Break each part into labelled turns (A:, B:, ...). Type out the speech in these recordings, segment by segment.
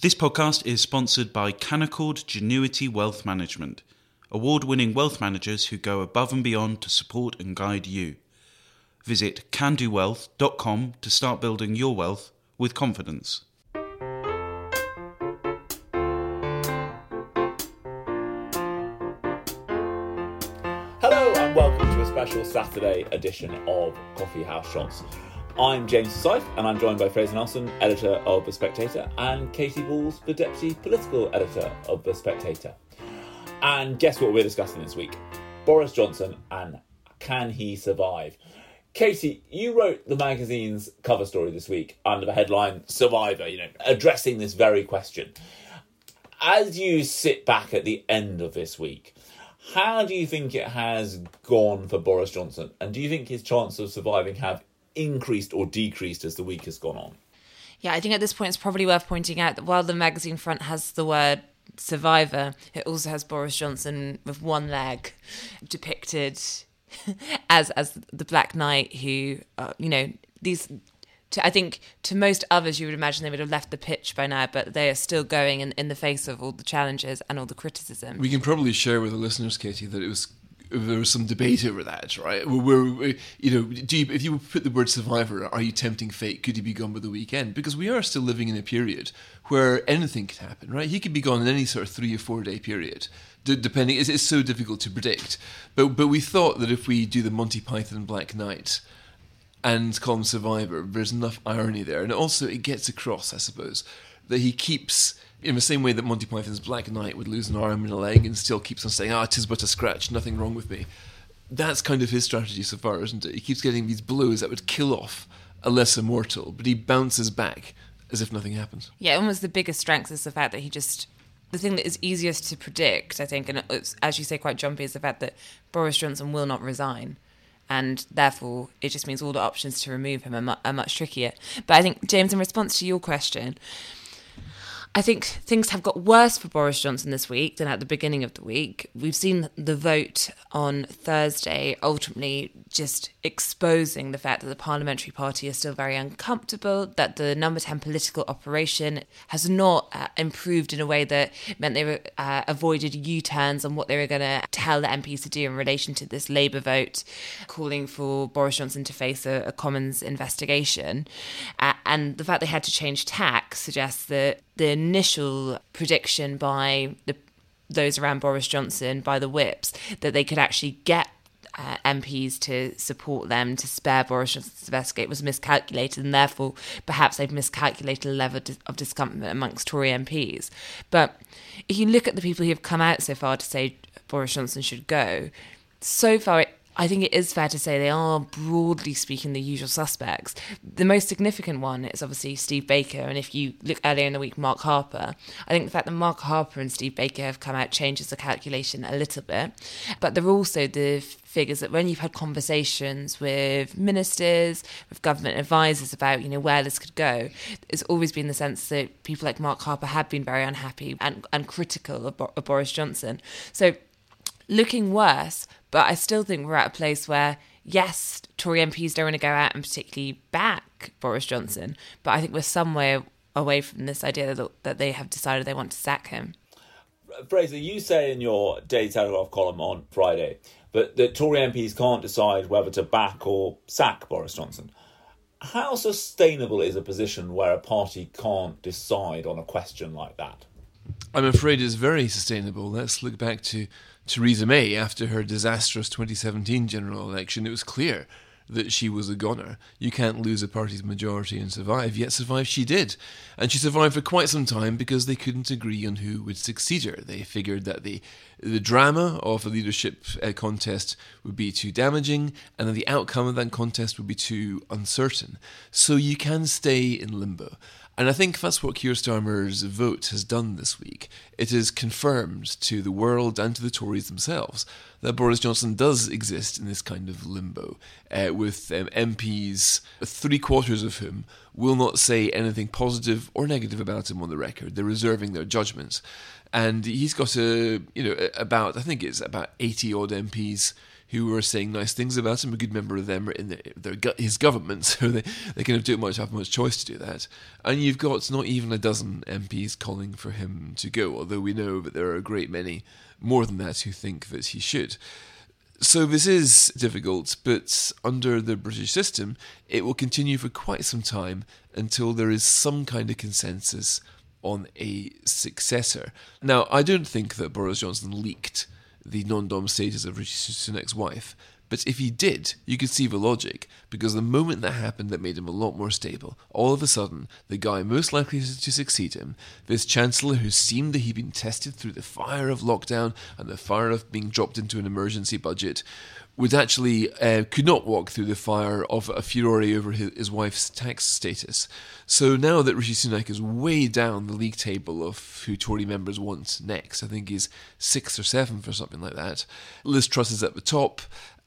A: This podcast is sponsored by Canaccord Genuity Wealth Management, award winning wealth managers who go above and beyond to support and guide you. Visit candowealth.com to start building your wealth with confidence.
B: Hello and welcome to a special Saturday edition of Coffee House Shots. I'm James Forsyth and I'm joined by Fraser Nelson, editor of The Spectator, and Katy Balls, the deputy political editor of The Spectator. And guess what we're discussing this week? Boris Johnson and can he survive? Katy, you wrote the magazine's cover story this week under the headline Survivor, you know, addressing this very question. As you sit back at the end of this week, how do you think it has gone for Boris Johnson? And do you think his chance of surviving have increased or decreased as the week has gone on?
C: Yeah, I think at this point it's probably worth pointing out that while the magazine front has the word survivor, it also has Boris Johnson with one leg depicted as as the Black Knight who, uh, you know, these to, I think to most others, you would imagine they would have left the pitch by now, but they are still going in, in the face of all the challenges and all the criticism.
D: We can probably share with the listeners, Katy, that it was there was some debate over that, right? Where, where you know, do you, if you put the word survivor, are you tempting fate? Could he be gone by the weekend? Because we are still living in a period where anything could happen, right? He could be gone in any sort of three or four day period, depending. It's, it's so difficult to predict. But but we thought that if we do the Monty Python Black Knight and call him Survivor, there's enough irony there, and also it gets across, I suppose, that he keeps in the same way that Monty Python's Black Knight would lose an arm and a leg and still keeps on saying, "Ah, tis but a scratch, nothing wrong with me." That's kind of his strategy so far, isn't it? He keeps getting these blows that would kill off a lesser mortal, but he bounces back as if nothing happens.
C: Yeah, almost the biggest strength is the fact that he just the thing that is easiest to predict, I think, and as you say, quite jumpy, is the fact that Boris Johnson will not resign and therefore it just means all the options to remove him are, mu- are, much trickier. But I think, James, in response to your question, I think things have got worse for Boris Johnson this week than at the beginning of the week. We've seen the vote on Thursday ultimately just exposing the fact that the parliamentary party is still very uncomfortable, that the number 10 political operation has not uh, improved in a way that meant they were, uh, avoided U turns on what they were going to tell the MPs to do in relation to this Labour vote, calling for Boris Johnson to face a, a Commons investigation. Uh, and the fact they had to change tack suggests that the initial prediction by the those around Boris Johnson by the whips that they could actually get uh, MPs to support them to spare Boris Johnson's investigate was miscalculated, and therefore perhaps they've miscalculated the level of discomfort amongst Tory MPs. But if you look at the people who have come out so far to say Boris Johnson should go, so far it I think it is fair to say they are, broadly speaking, the usual suspects. The most significant one is obviously Steve Baker, and if you look earlier in the week, Mark Harper. I think the fact that Mark Harper and Steve Baker have come out changes the calculation a little bit, but they're also the figures that when you've had conversations with ministers, with government advisors about, you know, where this could go, it's always been the sense that people like Mark Harper have been very unhappy and, and critical of, of Boris Johnson. So looking worse, but I still think we're at a place where, yes, Tory MPs don't want to go out and particularly back Boris Johnson, but I think we're somewhere away from this idea that, that they have decided they want to sack him.
B: Fraser, you say in your Daily Telegraph column on Friday that, that Tory MPs can't decide whether to back or sack Boris Johnson. How sustainable is a position where a party can't decide on a question like that?
D: I'm afraid it's very sustainable. Let's look back to Theresa May after her disastrous 2017 general election. It was clear that she was a goner. You can't lose a party's majority and survive, yet survive she did. And she survived for quite some time because they couldn't agree on who would succeed her. They figured that the, the drama of a leadership uh, contest would be too damaging and that the outcome of that contest would be too uncertain. So you can stay in limbo. And I think that's what Keir Starmer's vote has done this week. It has confirmed to the world and to the Tories themselves that Boris Johnson does exist in this kind of limbo, uh, with um, MPs, three quarters of whom will not say anything positive or negative about him on the record. They're reserving their judgments. And he's got a, you know, about, I think it's about 80 odd MPs who are saying nice things about him. A good member of them in the, their, his government, so they, they kind of don't much have much choice to do that. And you've got not even a dozen MPs calling for him to go, although we know that there are a great many more than that who think that he should. So this is difficult, but under the British system, it will continue for quite some time until there is some kind of consensus on a successor. Now, I don't think that Boris Johnson leaked the non-dom status of Rishi Sunak's wife, but if he did, you could see the logic, because the moment that happened that made him a lot more stable, all of a sudden, the guy most likely to succeed him, this Chancellor who seemed that he'd been tested through the fire of lockdown and the fire of being dropped into an emergency budget, would actually uh, could not walk through the fire of a furore over his, his, wife's tax status. So now that Rishi Sunak is way down the league table of who Tory members want next, I think he's sixth or seventh or something like that. Liz Truss is at the top.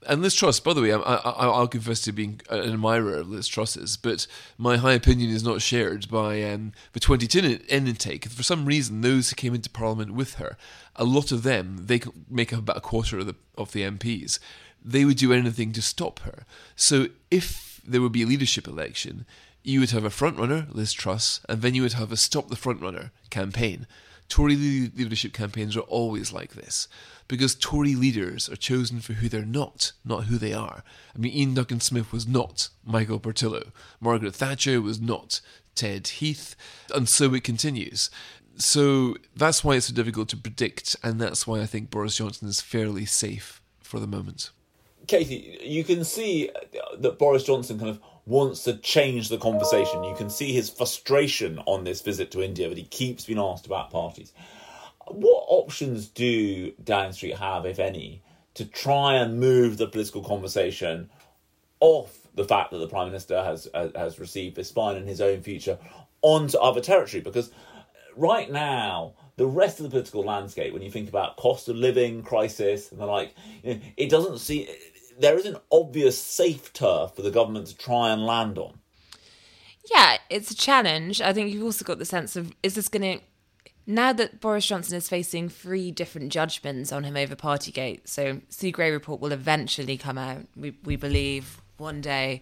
D: And Liz Truss, by the way, I, I, will confess to being an admirer of Liz Truss's, but my high opinion is not shared by um, the 2010 intake. For some reason, those who came into Parliament with her, a lot of them, they make up about a quarter of the, of the MPs they would do anything to stop her. So if there would be a leadership election, you would have a frontrunner, Liz Truss, and then you would have a stop the frontrunner campaign. Tory leadership campaigns are always like this because Tory leaders are chosen for who they're not, not who they are. I mean, Iain Duncan Smith was not Michael Portillo, Margaret Thatcher was not Ted Heath, and so it continues. So that's why it's so difficult to predict, and that's why I think Boris Johnson is fairly safe for the moment.
B: Katy, you can see that Boris Johnson kind of wants to change the conversation. You can see his frustration on this visit to India but he keeps being asked about parties. What options do Downing Street have, if any, to try and move the political conversation off the fact that the Prime Minister has uh, has received this fine in his own future onto other territory? Because right now, the rest of the political landscape, when you think about cost of living crisis and the like, you know, it doesn't see there is an obvious safe turf for the government to try and land on.
C: Yeah, it's a challenge. I think you've also got the sense of is this going to now that Boris Johnson is facing three different judgments on him over Partygate, so Sue Gray report will eventually come out. We we believe one day.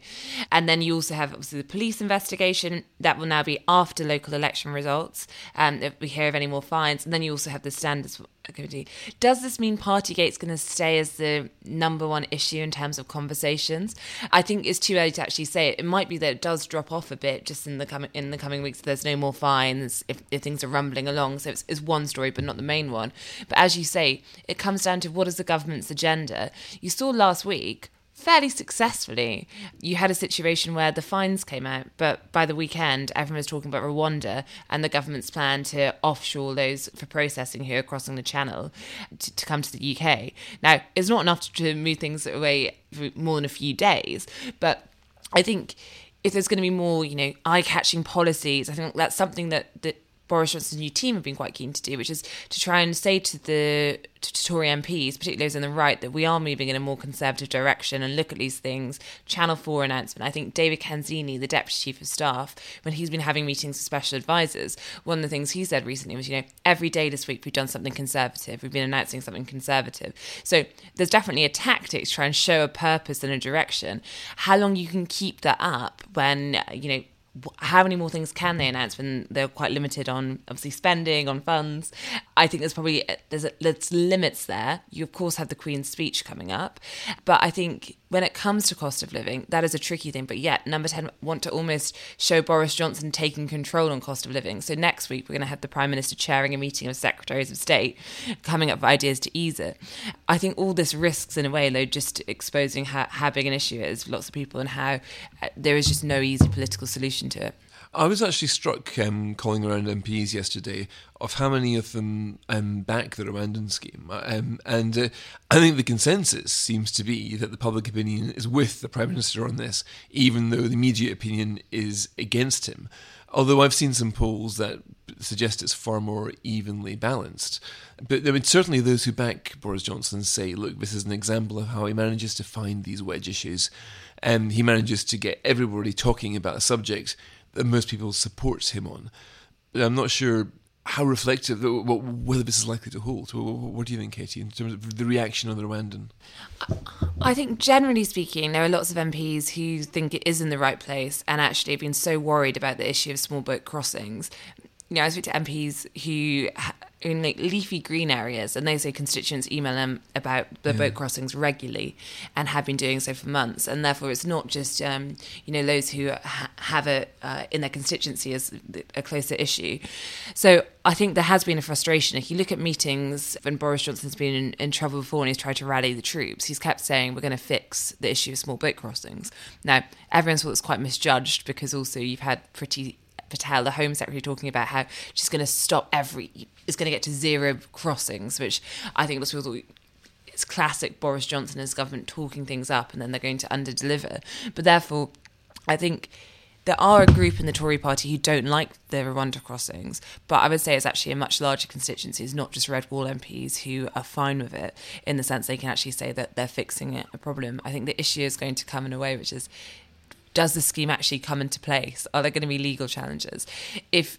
C: And then you also have obviously the police investigation that will now be after local election results. Um, if we hear of any more fines, and then you also have the standards committee. Does this mean Partygate's going to stay as the number one issue in terms of conversations? I think it's too early to actually say it. It might be that it does drop off a bit just in the coming in the coming weeks. There's no more fines, if, if things are rumbling along. So it's, it's one story, but not the main one. But as you say, it comes down to what is the government's agenda. You saw last week fairly successfully. You had a situation where the fines came out, but by the weekend, everyone was talking about Rwanda and the government's plan to offshore those for processing who are crossing the channel to, to come to the UK. Now, it's not enough to move things away for more than a few days, but I think if there's going to be more, you know, eye-catching policies, I think that's something that that Boris Johnson's new team have been quite keen to do, which is to try and say to the to Tory MPs, particularly those on the right, that we are moving in a more conservative direction and look at these things. Channel 4 announcement. I think David Canzini, the Deputy Chief of Staff, when he's been having meetings with special advisors, one of the things he said recently was, you know, every day this week we've done something conservative. We've been announcing something conservative. So there's definitely a tactic to try and show a purpose and a direction. How long you can keep that up when, you know, how many more things can they announce when they're quite limited on obviously spending on funds? I think there's probably there's, a, there's limits there. You of course have the queen's speech coming up. But i think when it comes to cost of living that is a tricky thing. But yet number 10 want to almost show boris johnson taking control on cost of living. So next week we're going to have the prime minister chairing a meeting of secretaries of state coming up with ideas to ease it. I think all this risks in a way though just exposing how, how big an issue it is for lots of people and how uh, there is just no easy political solution to it.
D: I was actually struck um, calling around MPs yesterday of how many of them um, back the Rwandan scheme. Um, and uh, I think the consensus seems to be that the public opinion is with the Prime Minister on this, even though the media opinion is against him. Although I've seen some polls that suggest it's far more evenly balanced. But I mean, certainly those who back Boris Johnson say, look, this is an example of how he manages to find these wedge issues and he manages to get everybody talking about a subject that most people support him on. But I'm not sure how reflective, whether this is likely to hold. What, what, do you think, Katy, in terms of the reaction on the Rwandan?
C: I think, generally speaking, there are lots of MPs who think it is in the right place and actually have been so worried about the issue of small boat crossings. You know, I speak to MPs who in like leafy green areas, and they say constituents email them about the yeah. boat crossings regularly, and have been doing so for months. And therefore, it's not just um, you know those who ha- have it uh, in their constituency as a closer issue. So I think there has been a frustration. If you look at meetings when Boris Johnson's been in, in trouble before and he's tried to rally the troops, he's kept saying we're going to fix the issue of small boat crossings. Now everyone's thought it's quite misjudged because also you've had Priti Patel, the Home Secretary, talking about how she's going to stop every, is going to get to zero crossings, which I think thought it's classic Boris Johnson and his government talking things up and then they're going to underdeliver. But therefore, I think there are a group in the Tory party who don't like the Rwanda crossings, but I would say it's actually a much larger constituency. It's not just Red Wall MPs who are fine with it in the sense they can actually say that they're fixing it, a problem. I think the issue is going to come in a way which is does the scheme actually come into place? Are there going to be legal challenges? If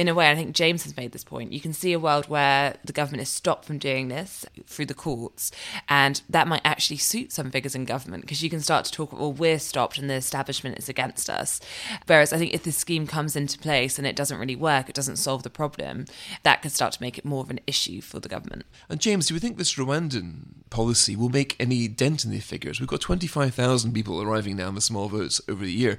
C: in a way, I think James has made this point. You can see a world where the government is stopped from doing this through the courts, and that might actually suit some figures in government because you can start to talk, well, we're stopped and the establishment is against us. Whereas I think if this scheme comes into place and it doesn't really work, it doesn't solve the problem, that could start to make it more of an issue for the government.
D: And James, do we think this Rwandan policy will make any dent in the figures? We've got 25,000 people arriving now in the small votes over the year.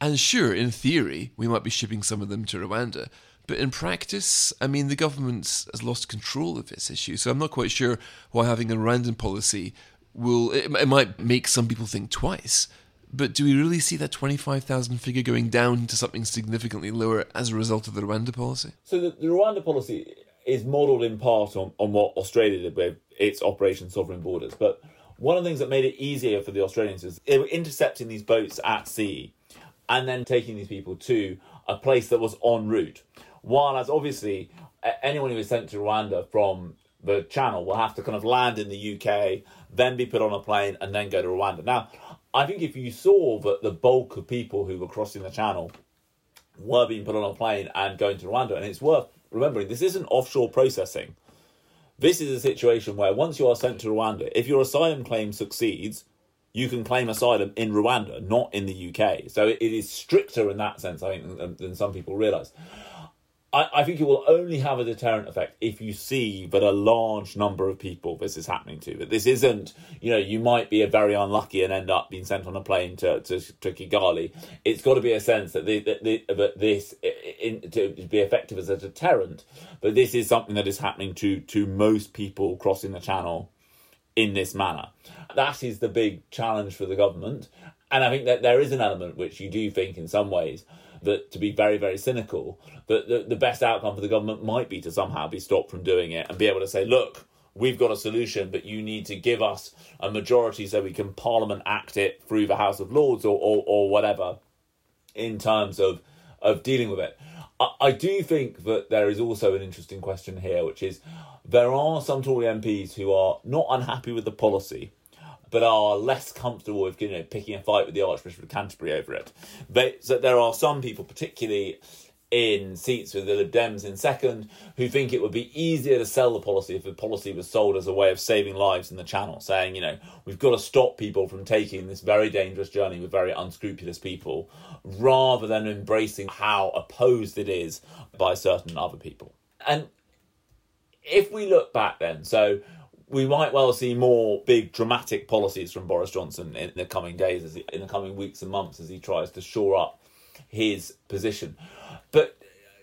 D: And sure, in theory, we might be shipping some of them to Rwanda. But in practice, I mean, the government has lost control of this issue. So I'm not quite sure why having a Rwandan policy will. It, it might make some people think twice. But do we really see that 25,000 figure going down to something significantly lower as a result of the Rwanda policy?
B: So the, the Rwanda policy is modelled in part on, on what Australia did with its Operation Sovereign Borders. But one of the things that made it easier for the Australians is they were intercepting these boats at sea and then taking these people to a place that was en route. While as obviously anyone who is sent to Rwanda from the channel will have to kind of land in the UK, then be put on a plane, and then go to Rwanda. Now, I think if you saw that the bulk of people who were crossing the channel were being put on a plane and going to Rwanda, and it's worth remembering this isn't offshore processing. This is a situation where once you are sent to Rwanda, if your asylum claim succeeds, you can claim asylum in Rwanda, not in the UK. So it is stricter in that sense, I think, than, some people realise. I, I, think it will only have a deterrent effect if you see that a large number of people this is happening to. That this isn't, you know, you might be a very unlucky and end up being sent on a plane to, to, to Kigali. It's got to be a sense that, the, that, the, that this, in, to be effective as a deterrent, but this is something that is happening to, to most people crossing the channel in this manner. That is the big challenge for the government. And I think that there is an element which you do think, in some ways, that to be very, very cynical, that the, the best outcome for the government might be to somehow be stopped from doing it and be able to say, look, we've got a solution, but you need to give us a majority so we can Parliament act it through the House of Lords or, or, or whatever in terms of, of dealing with it. I, I do think that there is also an interesting question here, which is there are some Tory MPs who are not unhappy with the policy, but are less comfortable with you know picking a fight with the Archbishop of Canterbury over it. But so there are some people, particularly in seats with the Lib Dems in second, who think it would be easier to sell the policy if the policy was sold as a way of saving lives in the channel, saying, you know, we've got to stop people from taking this very dangerous journey with very unscrupulous people, rather than embracing how opposed it is by certain other people. And if we look back then, so we might well see more big dramatic policies from Boris Johnson in the coming days, as he, in the coming weeks and months, as he tries to shore up his position. But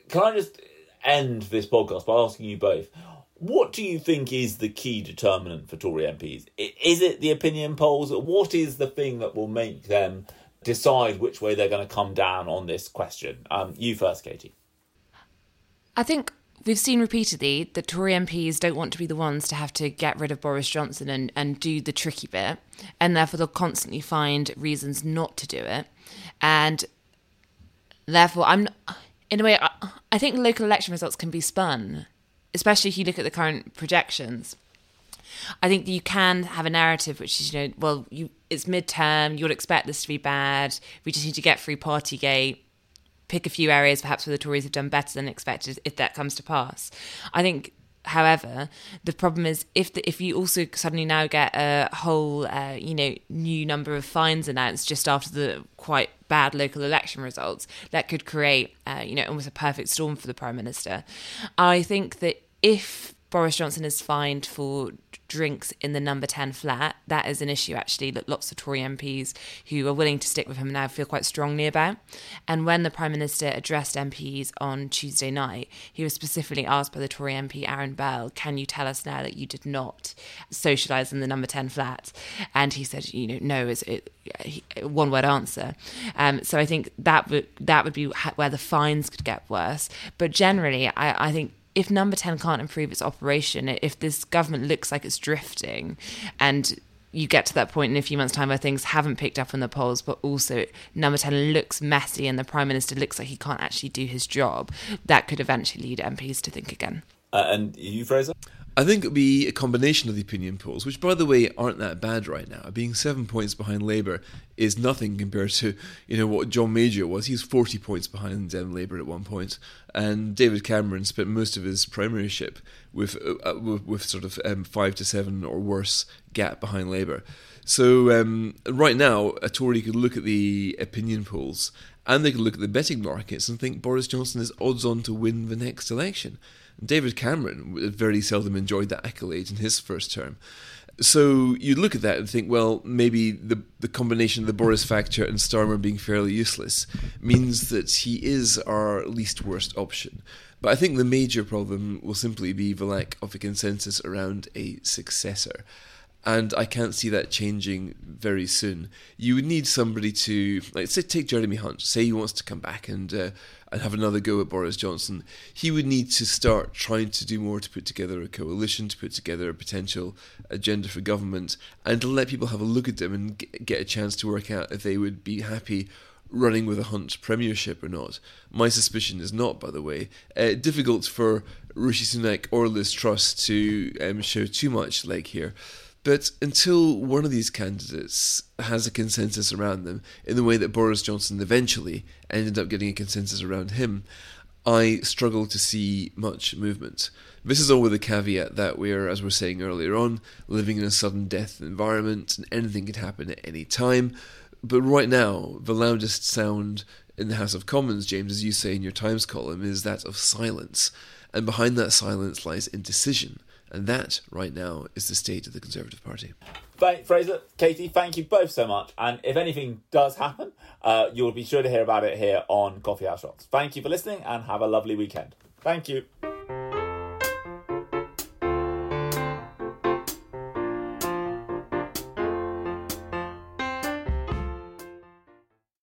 B: can I just end this podcast by asking you both? What do you think is the key determinant for Tory MPs? Is it the opinion polls? What is the thing that will make them decide which way they're going to come down on this question? Um, you first, Katy.
C: I think we've seen repeatedly that Tory MPs don't want to be the ones to have to get rid of Boris Johnson and, and do the tricky bit, and therefore they'll constantly find reasons not to do it. And therefore, I'm in a way, I, I think local election results can be spun, especially if you look at the current projections. I think you can have a narrative which is, you know, well, you it's midterm, you'll expect this to be bad. We just need to get through Partygate pick a few areas perhaps where the Tories have done better than expected if that comes to pass. I think However, the problem is if the, if you also suddenly now get a whole uh, you know new number of fines announced just after the quite bad local election results, that could create uh, you know almost a perfect storm for the prime minister. I think that if Boris Johnson is fined for drinks in the number 10 flat. That is an issue, actually, that lots of Tory MPs who are willing to stick with him now feel quite strongly about. And when the Prime Minister addressed MPs on Tuesday night, he was specifically asked by the Tory MP Aaron Bell, Can you tell us now that you did not socialise in the number 10 flat? And he said, You know, no, is it, one word answer. Um, so I think that would that would be where the fines could get worse. But generally, I, I think if number 10 can't improve its operation, if this government looks like it's drifting and you get to that point in a few months' time where things haven't picked up in the polls, but also number 10 looks messy and the Prime Minister looks like he can't actually do his job, that could eventually lead MPs to think again.
B: Uh, and you, Fraser?
D: I think it would be a combination of the opinion polls, which, by the way, aren't that bad right now. Being seven points behind Labour is nothing compared to you know what John Major was. He's forty points behind um, Labour at one point. point, and David Cameron spent most of his premiership with uh, uh, with, with, sort of um, five to seven or worse gap behind Labour. So um, right now, a Tory could look at the opinion polls and they could look at the betting markets and think Boris Johnson is odds on to win the next election. David Cameron very seldom enjoyed that accolade in his first term. So you look at that and think, well, maybe the the combination of the Boris factor and Starmer being fairly useless means that he is our least worst option. But I think the major problem will simply be the lack of a consensus around a successor. And I can't see that changing very soon. You would need somebody to, like, say, take Jeremy Hunt. Say he wants to come back and uh, and have another go at Boris Johnson, he would need to start trying to do more to put together a coalition, to put together a potential agenda for government, and to let people have a look at them and get a chance to work out if they would be happy running with a Hunt premiership or not. My suspicion is not, by the way. Uh, difficult for Rishi Sunak or Liz Truss to um, show too much leg here. But until one of these candidates has a consensus around them, in the way that Boris Johnson eventually ended up getting a consensus around him, I struggle to see much movement. This is all with the caveat that we're, as we are saying earlier on, living in a sudden death environment and anything can happen at any time. But right now, the loudest sound in the House of Commons, James, as you say in your Times column, is that of silence. And behind that silence lies indecision. And that, right now, is the state of the Conservative Party.
B: Fraser, Katy, thank you both so much. And if anything does happen, uh, you'll be sure to hear about it here on Coffee House Shots. Thank you for listening and have a lovely weekend. Thank you.